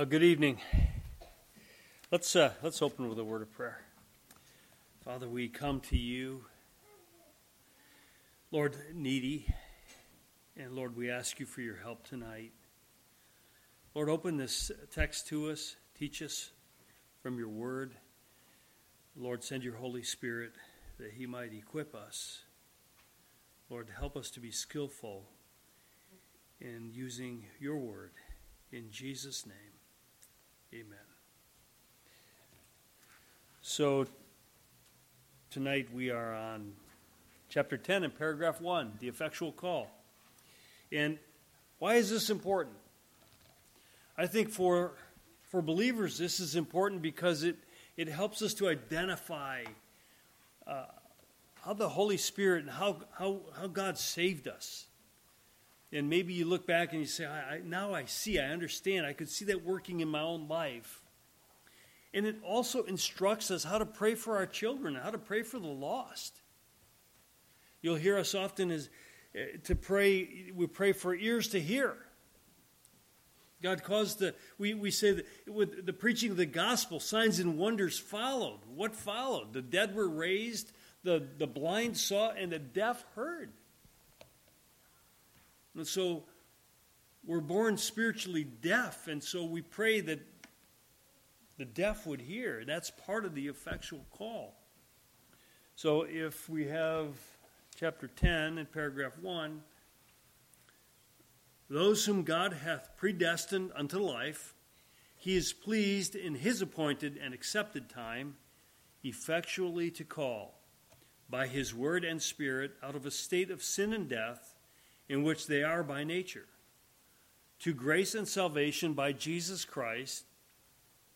Uh, good evening. Let's uh, let's open with a word of prayer. Father, we come to you, Lord, needy, and Lord, we ask you for your help tonight. Lord, open this text to us, teach us from your word. Lord, send your Holy Spirit that he might equip us. Lord, help us to be skillful in using your word. In Jesus' name. Amen. So tonight we are on chapter 10 and paragraph 1, the effectual call. And why is this important? I think for for believers this is important because it it helps us to identify uh, how the Holy Spirit and how, how, how God saved us. And maybe you look back and you say, I, I, now I see, I understand. I could see that working in my own life. And it also instructs us how to pray for our children, how to pray for the lost. You'll hear us often as uh, to pray, we pray for ears to hear. God caused the, we, we say that with the preaching of the gospel, signs and wonders followed. What followed? The dead were raised, the, the blind saw, and the deaf heard. And so we're born spiritually deaf, and so we pray that the deaf would hear. That's part of the effectual call. So if we have chapter 10 and paragraph 1, those whom God hath predestined unto life, he is pleased in his appointed and accepted time effectually to call by his word and spirit out of a state of sin and death in which they are by nature, to grace and salvation by Jesus Christ,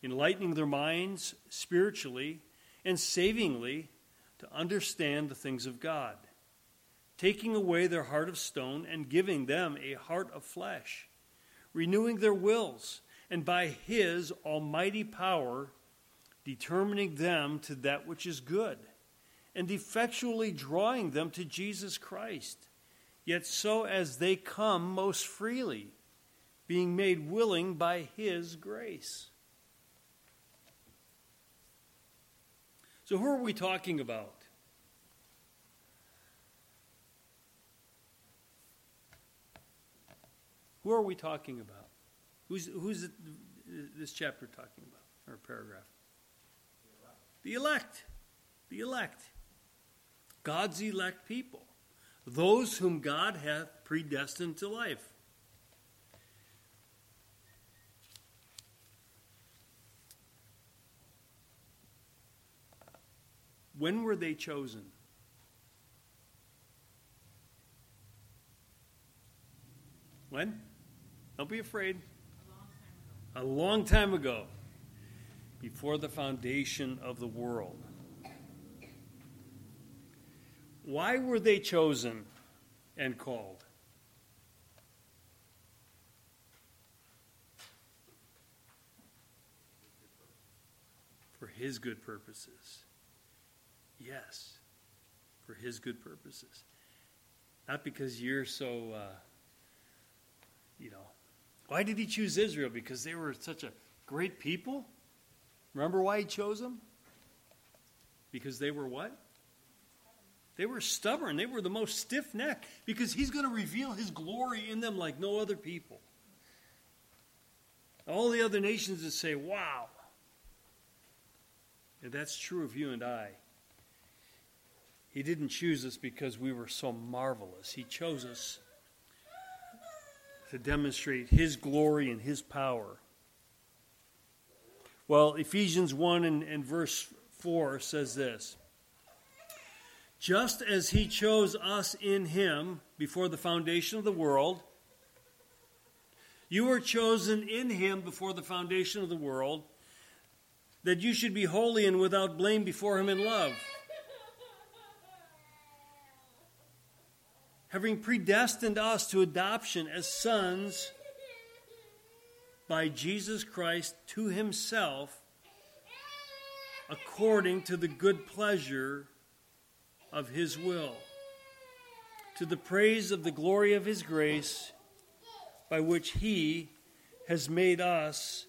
enlightening their minds spiritually and savingly to understand the things of God, taking away their heart of stone and giving them a heart of flesh, renewing their wills, and by his almighty power determining them to that which is good, and effectually drawing them to Jesus Christ yet so as they come most freely, being made willing by His grace. So, who are we talking about? Who are we talking about? Who's, who's this chapter talking about, or paragraph? The elect. The elect. God's elect people those whom God hath predestined to life. When were they chosen? When? Don't be afraid. A long, a long time ago, before the foundation of the world. Why were they chosen and called? For His good purposes. Yes, for His good purposes. Not because you're so, uh, you know. Why did He choose Israel? Because they were such a great people? Remember why He chose them? Because they were what? They were stubborn. They were the most stiff necked because he's going to reveal his glory in them like no other people. All the other nations would say, wow. And that's true of you and I. He didn't choose us because we were so marvelous. He chose us to demonstrate his glory and his power. Well, Ephesians 1 and, and verse 4 says this just as he chose us in him before the foundation of the world. You were chosen in him before the foundation of the world, that you should be holy and without blame before him in love. Having predestined us to adoption as sons by Jesus Christ to himself, according to the good pleasure of his will, to the praise of the glory of his grace, by which he has made us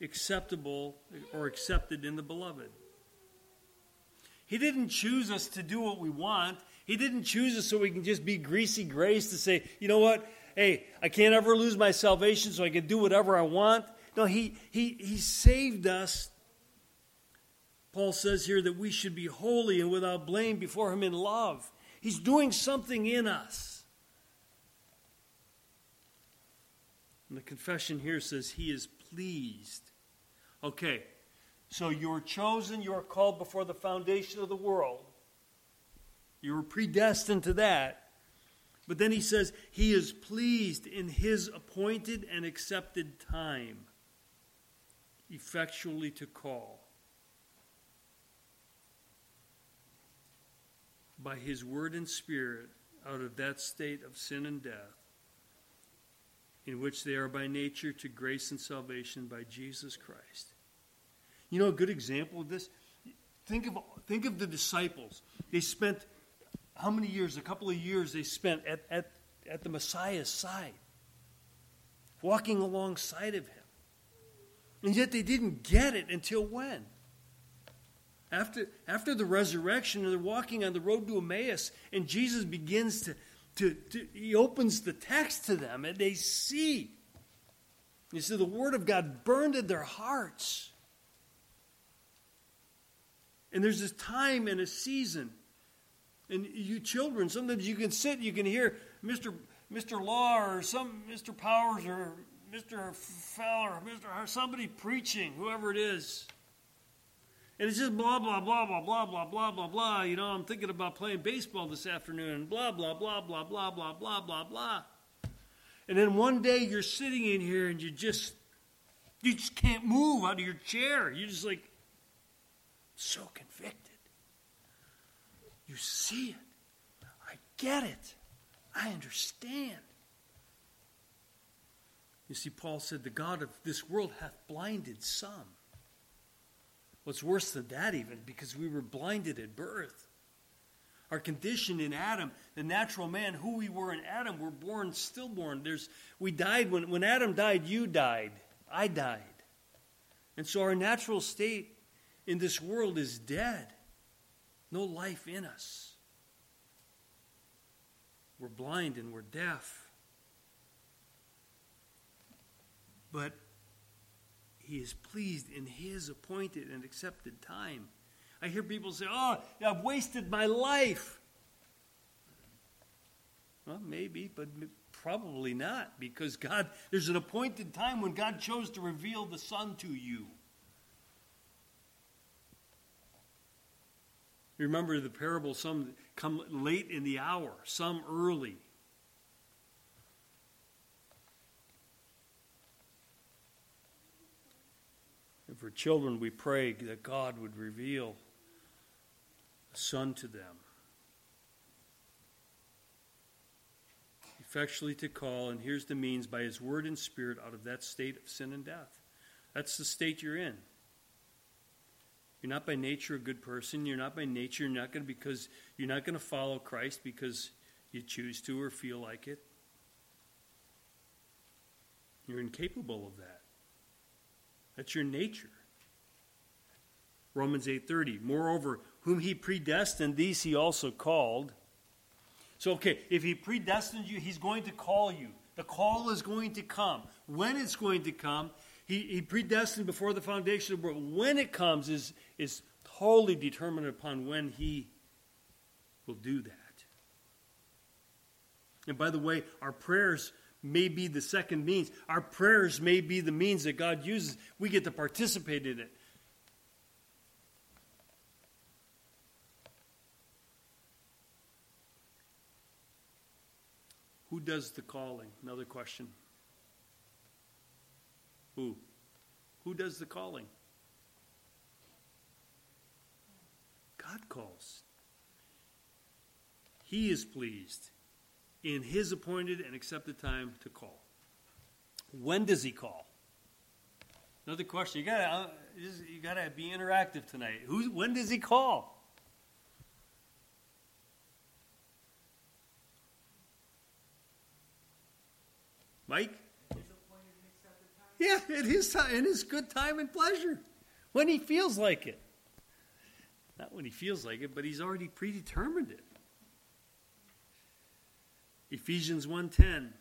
acceptable or accepted in the beloved. He didn't choose us to do what we want. He didn't choose us so we can just be greasy grace to say, you know what? Hey, I can't ever lose my salvation so I can do whatever I want. No, he, he, he saved us. Paul says here that we should be holy and without blame before Him in love. He's doing something in us. And the confession here says He is pleased. Okay, so you're chosen, you're called before the foundation of the world. You were predestined to that. But then he says, He is pleased in His appointed and accepted time, effectually to call. By His word and spirit out of that state of sin and death, in which they are by nature to grace and salvation by Jesus Christ. You know a good example of this? Think of, think of the disciples. They spent how many years, a couple of years they spent at, at, at the Messiah's side, walking alongside of him. And yet they didn't get it until when? After, after the resurrection, and they're walking on the road to Emmaus, and Jesus begins to, to, to he opens the text to them, and they see. You see, the Word of God burned in their hearts. And there's this time and a season and you children, sometimes you can sit, you can hear Mr. Mr. Law or some Mr. Powers or Mr. Fowler, or Mr. somebody preaching, whoever it is. And it's just blah, blah, blah, blah, blah, blah, blah, blah, blah. You know, I'm thinking about playing baseball this afternoon, blah, blah, blah, blah, blah, blah, blah, blah, blah. And then one day you're sitting in here and you just, you just can't move out of your chair. You're just like, so convicted. You see it. I get it. I understand. You see, Paul said, The God of this world hath blinded some. What's worse than that, even, because we were blinded at birth. Our condition in Adam, the natural man, who we were in Adam, we're born stillborn. There's, we died when, when Adam died, you died. I died. And so our natural state in this world is dead no life in us. We're blind and we're deaf. But he is pleased in his appointed and accepted time. I hear people say, Oh, I've wasted my life. Well, maybe, but probably not, because God, there's an appointed time when God chose to reveal the Son to you. Remember the parable some come late in the hour, some early. For children, we pray that God would reveal a son to them. Effectually to call, and here's the means by his word and spirit out of that state of sin and death. That's the state you're in. You're not by nature a good person. You're not by nature, you're not going to because you're not going to follow Christ because you choose to or feel like it. You're incapable of that. That's your nature. Romans 8:30. Moreover, whom he predestined, these he also called. So okay, if he predestined you, he's going to call you. The call is going to come. When it's going to come he, he predestined before the foundation of the world. When it comes is, is totally determined upon when he will do that. And by the way, our prayers may be the second means. Our prayers may be the means that God uses. We get to participate in it. Who does the calling? Another question. Who? Who does the calling? God calls. He is pleased in his appointed and accepted time to call. When does he call? Another question. You gotta uh, you gotta be interactive tonight. Who? When does he call? Mike. Yeah, in his time, in his good time and pleasure, when he feels like it. Not when he feels like it, but he's already predetermined it. Ephesians 1:10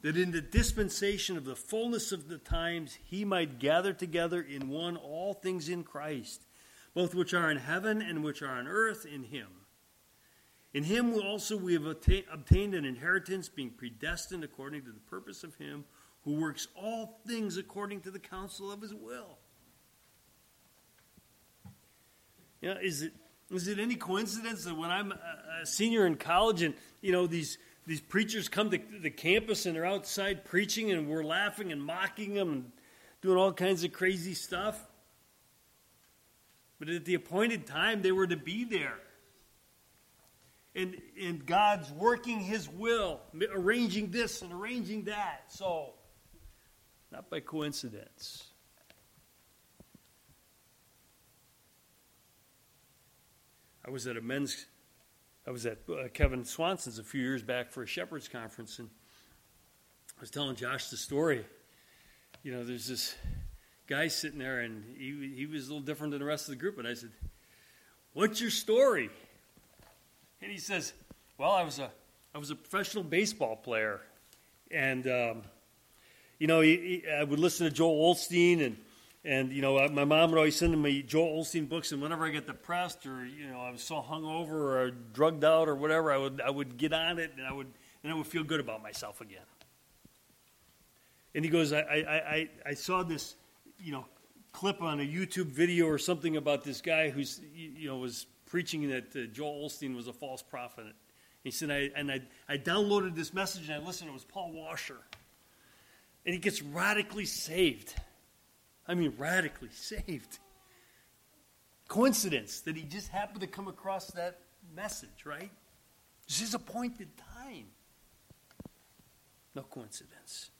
that in the dispensation of the fullness of the times he might gather together in one all things in Christ, both which are in heaven and which are on earth in him. In him also we have obtained an inheritance, being predestined according to the purpose of him who works all things according to the counsel of his will. You know, is it is it any coincidence that when I'm a senior in college and you know these these preachers come to the campus and they're outside preaching and we're laughing and mocking them and doing all kinds of crazy stuff? But at the appointed time, they were to be there. And, and God's working His will, arranging this and arranging that. So, not by coincidence. I was at a men's, I was at uh, Kevin Swanson's a few years back for a shepherd's conference, and I was telling Josh the story. You know, there's this guy sitting there, and he, he was a little different than the rest of the group. And I said, What's your story? And he says, Well, I was a, I was a professional baseball player. And um, you know, he, he, I would listen to Joel Osteen, and and you know, my mom would always send me Joel Osteen books, and whenever I get depressed or you know I was so hungover or drugged out or whatever, I would I would get on it, and I would and I would feel good about myself again. And he goes, I I I, I saw this, you know, clip on a YouTube video or something about this guy who's you know was preaching that uh, Joel Osteen was a false prophet. He said, I, and I, I downloaded this message and I listened. It was Paul Washer and he gets radically saved. I mean, radically saved. Coincidence that he just happened to come across that message, right? It's his appointed time. No coincidence.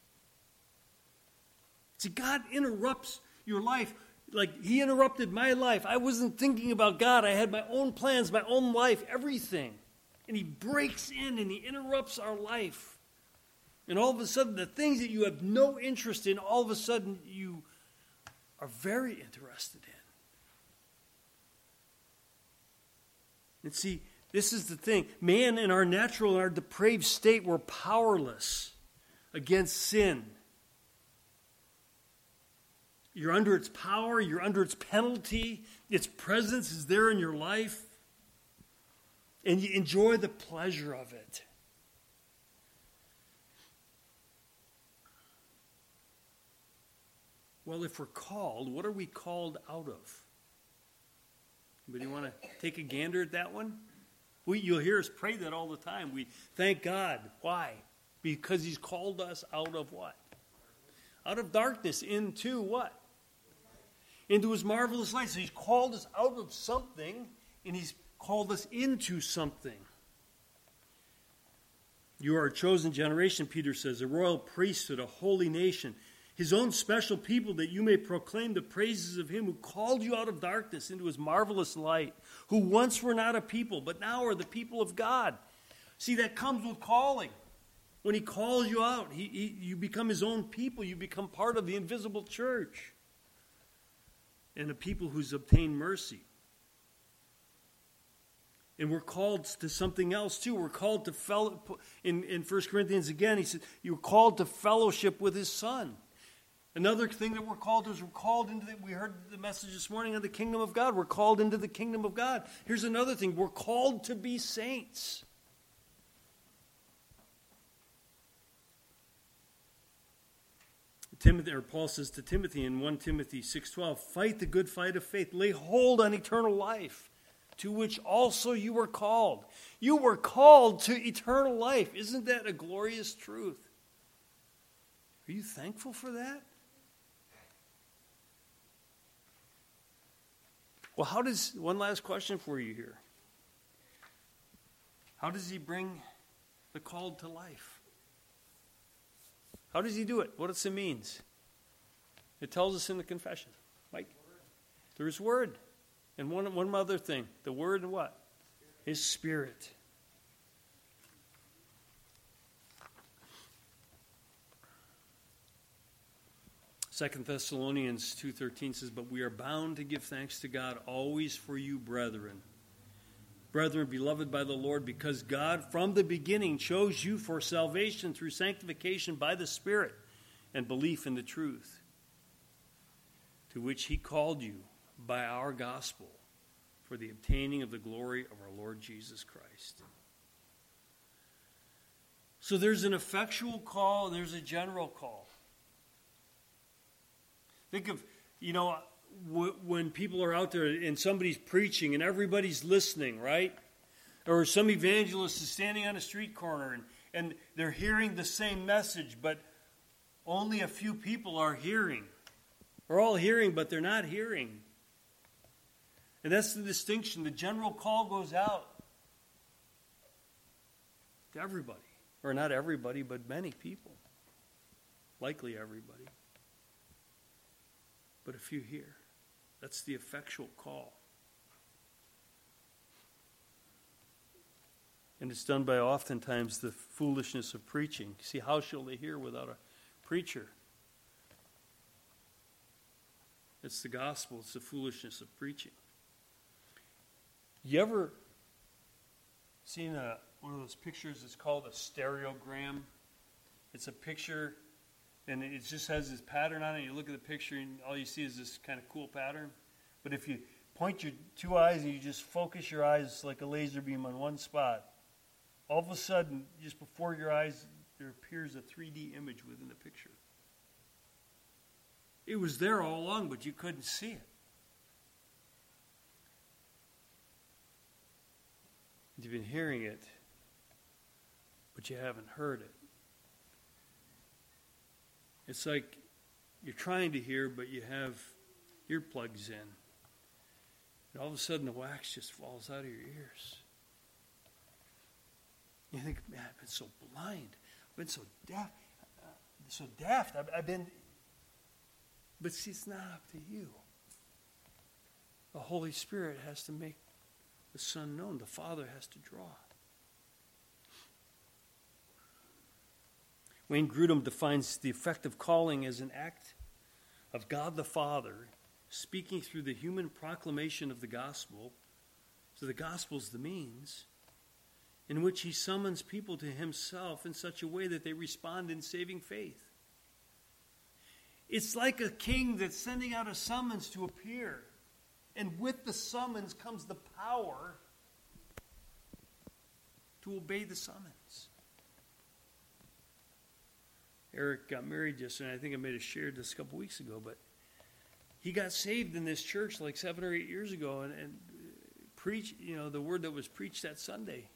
See, God interrupts your life like he interrupted my life. I wasn't thinking about God. I had my own plans, my own life, everything. And he breaks in and he interrupts our life. And all of a sudden, the things that you have no interest in, all of a sudden you are very interested in. And see, this is the thing. Man, in our natural, our depraved state, we're powerless against sin. You're under its power, you're under its penalty, its presence is there in your life, and you enjoy the pleasure of it. Well, if we're called, what are we called out of? Anybody want to take a gander at that one? We, you'll hear us pray that all the time. We thank God. Why? Because He's called us out of what? Out of darkness into what? Into His marvelous light. So He's called us out of something, and He's called us into something. You are a chosen generation, Peter says, a royal priesthood, a holy nation his own special people, that you may proclaim the praises of him who called you out of darkness into his marvelous light, who once were not a people, but now are the people of God. See, that comes with calling. When he calls you out, he, he, you become his own people. You become part of the invisible church and a people who's obtained mercy. And we're called to something else too. We're called to fellow in, in 1 Corinthians again, he said, You're called to fellowship with his son. Another thing that we're called is we're called into the, we heard the message this morning of the kingdom of God. We're called into the kingdom of God. Here's another thing we're called to be saints. Timothy or Paul says to Timothy in 1 Timothy 6:12, "Fight the good fight of faith, lay hold on eternal life, to which also you were called." You were called to eternal life. Isn't that a glorious truth? Are you thankful for that? Well, how does, one last question for you here. How does he bring the called to life? How does he do it? What does it means? It tells us in the confession. Mike? Through his word. And one, one other thing. The word and what? His spirit. Second Thessalonians 2:13 says, "But we are bound to give thanks to God always for you, brethren." Brethren, beloved by the Lord, because God from the beginning chose you for salvation through sanctification by the Spirit and belief in the truth, to which He called you by our gospel for the obtaining of the glory of our Lord Jesus Christ. So there's an effectual call, there's a general call. Think of, you know, when people are out there and somebody's preaching and everybody's listening, right? Or some evangelist is standing on a street corner and, and they're hearing the same message, but only a few people are hearing. We're all hearing, but they're not hearing. And that's the distinction. The general call goes out to everybody. Or not everybody, but many people. Likely everybody. But a few here. That's the effectual call. And it's done by oftentimes the foolishness of preaching. See, how shall they hear without a preacher? It's the gospel, it's the foolishness of preaching. You ever seen a, one of those pictures? It's called a stereogram. It's a picture and it just has this pattern on it. You look at the picture, and all you see is this kind of cool pattern. But if you point your two eyes and you just focus your eyes like a laser beam on one spot, all of a sudden, just before your eyes, there appears a 3D image within the picture. It was there all along, but you couldn't see it. You've been hearing it, but you haven't heard it. It's like you're trying to hear, but you have earplugs in. And all of a sudden, the wax just falls out of your ears. You think, man, I've been so blind. I've been so deaf. Uh, so daft. I've, I've been. But see, it's not up to you. The Holy Spirit has to make the Son known, the Father has to draw. Wayne Grudem defines the effectual calling as an act of God the Father speaking through the human proclamation of the gospel. So the gospel is the means in which he summons people to himself in such a way that they respond in saving faith. It's like a king that's sending out a summons to appear. And with the summons comes the power to obey the summons. Eric got married yesterday. I think I made a shared this a couple weeks ago, but he got saved in this church like seven or eight years ago and, and preach, you know, the word that was preached that Sunday.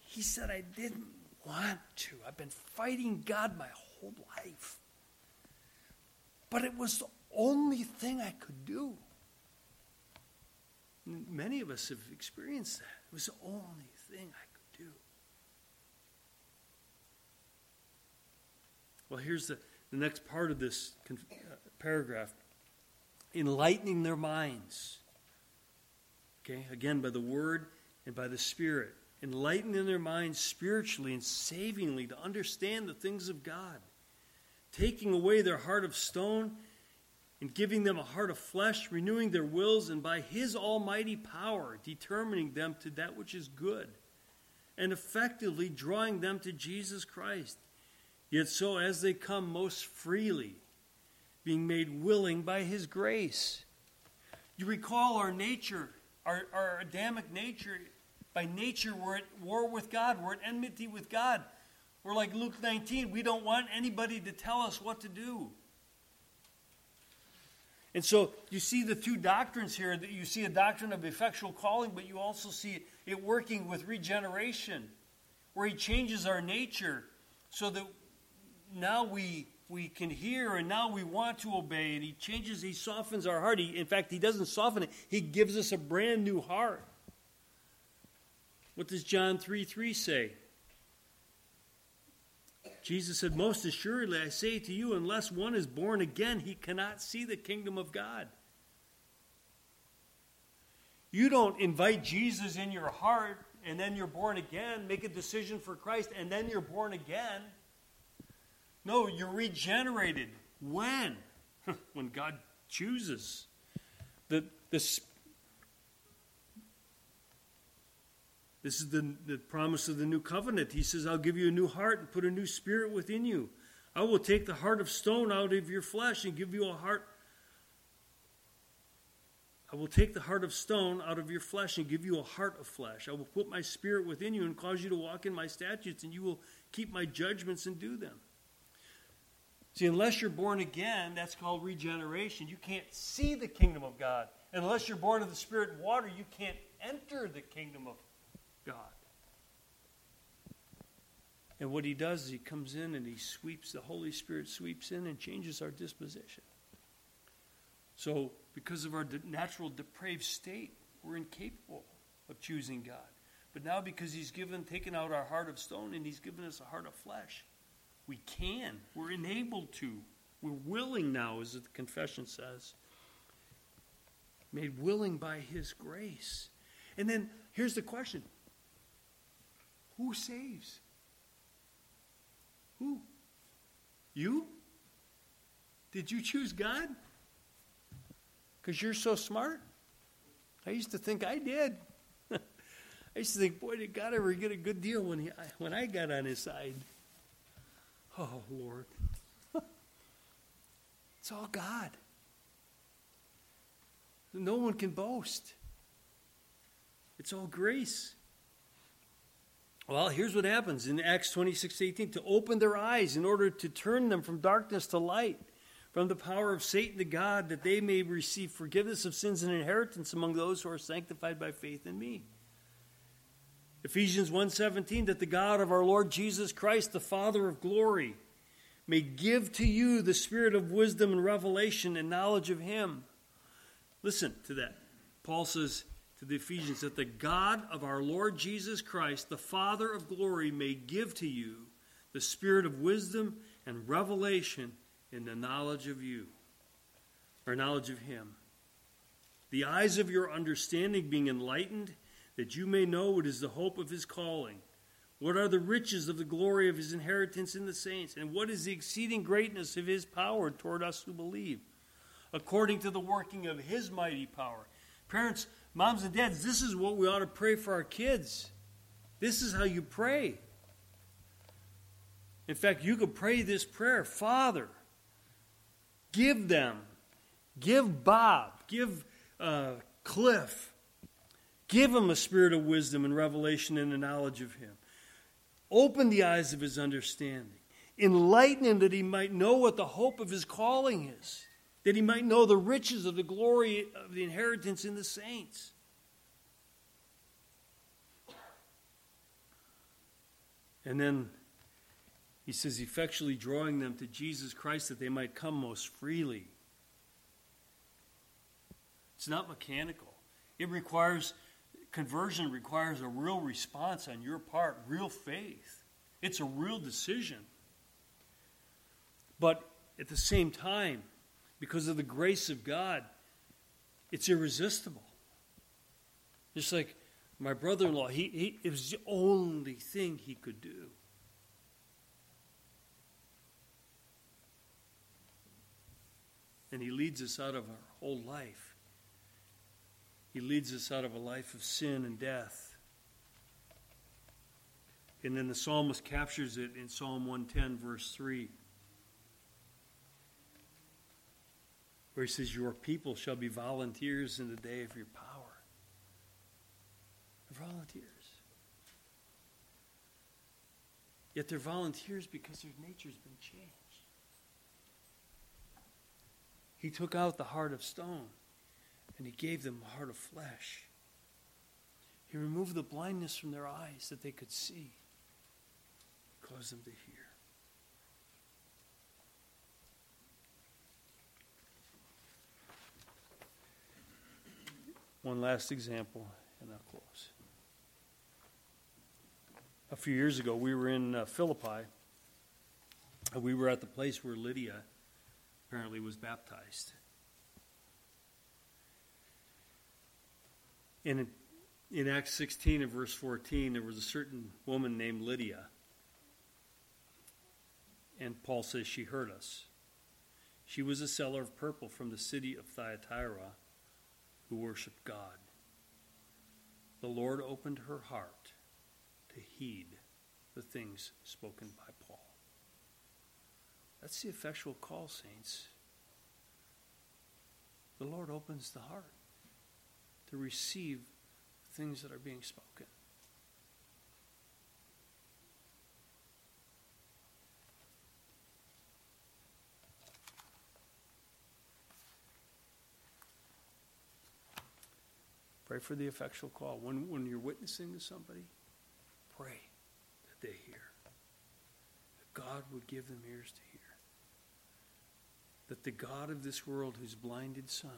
He said, I didn't want to. I've been fighting God my whole life. But it was the only thing I could do. Many of us have experienced that. It was the only thing I Well, here's the, the next part of this uh, paragraph enlightening their minds. Okay, again, by the Word and by the Spirit. Enlightening their minds spiritually and savingly to understand the things of God. Taking away their heart of stone and giving them a heart of flesh, renewing their wills, and by His almighty power, determining them to that which is good, and effectively drawing them to Jesus Christ Yet so as they come most freely, being made willing by his grace. You recall our nature, our, our Adamic nature. By nature, we're at war with God, we're at enmity with God. We're like Luke 19, we don't want anybody to tell us what to do. And so you see the two doctrines here that you see a doctrine of effectual calling, but you also see it working with regeneration, where he changes our nature so that now we we can hear and now we want to obey and he changes he softens our heart. He, in fact he doesn't soften it. He gives us a brand new heart. What does john 3 3 say? Jesus said most assuredly i say to you unless one is born again he cannot see the kingdom of god. You don't invite jesus in your heart and then you're born again make a decision for christ and then you're born again No, you're regenerated. When? when God chooses. The, this, this is the, the promise of the new covenant. He says, I'll give you a new heart and put a new spirit within you. I will take the heart of stone out of your flesh and give you a heart. I will take the heart of stone out of your flesh and give you a heart of flesh. I will put my spirit within you and cause you to walk in my statutes, and you will keep my judgments and do them. See, unless you're born again, that's called regeneration. You can't see the kingdom of God. Unless you're born of the Spirit and water, you can't enter the kingdom of God. And what he does is he comes in and he sweeps, the Holy Spirit sweeps in and changes our disposition. So, because of our natural depraved state, we're incapable of choosing God. But now, because he's given, taken out our heart of stone and he's given us a heart of flesh, we can. We're enabled to. We're willing now, as the confession says. Made willing by His grace. And then here's the question Who saves? Who? You? Did you choose God? Because you're so smart? I used to think I did. I used to think, boy, did God ever get a good deal when, he, when I got on his side. Oh, Lord. it's all God. No one can boast. It's all grace. Well, here's what happens in Acts 26 18 to open their eyes in order to turn them from darkness to light, from the power of Satan to God, that they may receive forgiveness of sins and inheritance among those who are sanctified by faith in me. Ephesians 1:17 that the God of our Lord Jesus Christ the Father of glory may give to you the spirit of wisdom and revelation and knowledge of him. Listen to that. Paul says to the Ephesians that the God of our Lord Jesus Christ the Father of glory may give to you the spirit of wisdom and revelation in the knowledge of you or knowledge of him. The eyes of your understanding being enlightened that you may know what is the hope of his calling. What are the riches of the glory of his inheritance in the saints? And what is the exceeding greatness of his power toward us who believe? According to the working of his mighty power. Parents, moms, and dads, this is what we ought to pray for our kids. This is how you pray. In fact, you could pray this prayer Father, give them, give Bob, give uh, Cliff, Give him a spirit of wisdom and revelation and the knowledge of him. Open the eyes of his understanding. Enlighten him that he might know what the hope of his calling is, that he might know the riches of the glory of the inheritance in the saints. And then he says, effectually drawing them to Jesus Christ that they might come most freely. It's not mechanical, it requires conversion requires a real response on your part, real faith. It's a real decision. But at the same time, because of the grace of God, it's irresistible. Just like my brother in law, he, he, it was the only thing he could do. And he leads us out of our whole life. He leads us out of a life of sin and death. And then the psalmist captures it in Psalm 110, verse 3, where he says, Your people shall be volunteers in the day of your power. They're volunteers. Yet they're volunteers because their nature's been changed. He took out the heart of stone and he gave them a heart of flesh. He removed the blindness from their eyes that they could see, caused them to hear. One last example, and I'll close. A few years ago, we were in uh, Philippi. And we were at the place where Lydia apparently was baptized. In, in Acts 16 and verse 14, there was a certain woman named Lydia. And Paul says she heard us. She was a seller of purple from the city of Thyatira who worshiped God. The Lord opened her heart to heed the things spoken by Paul. That's the effectual call, saints. The Lord opens the heart to receive things that are being spoken. Pray for the effectual call. When, when you're witnessing to somebody, pray that they hear. That God would give them ears to hear. That the God of this world who's blinded some,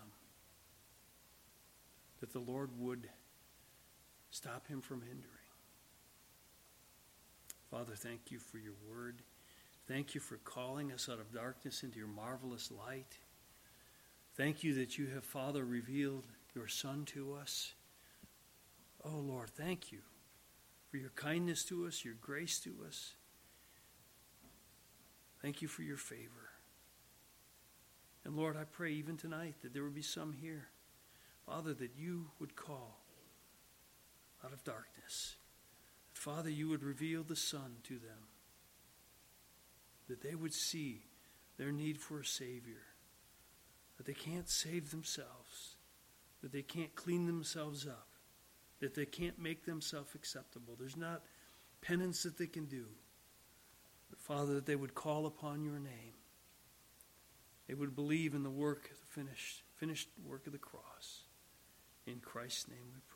that the Lord would stop him from hindering. Father, thank you for your word. Thank you for calling us out of darkness into your marvelous light. Thank you that you have, Father, revealed your Son to us. Oh, Lord, thank you for your kindness to us, your grace to us. Thank you for your favor. And Lord, I pray even tonight that there would be some here, Father, that you would call out of darkness. Father, you would reveal the Son to them. That they would see their need for a Savior. That they can't save themselves that they can't clean themselves up, that they can't make themselves acceptable. There's not penance that they can do. But Father, that they would call upon your name. They would believe in the work, the finished, finished work of the cross. In Christ's name we pray.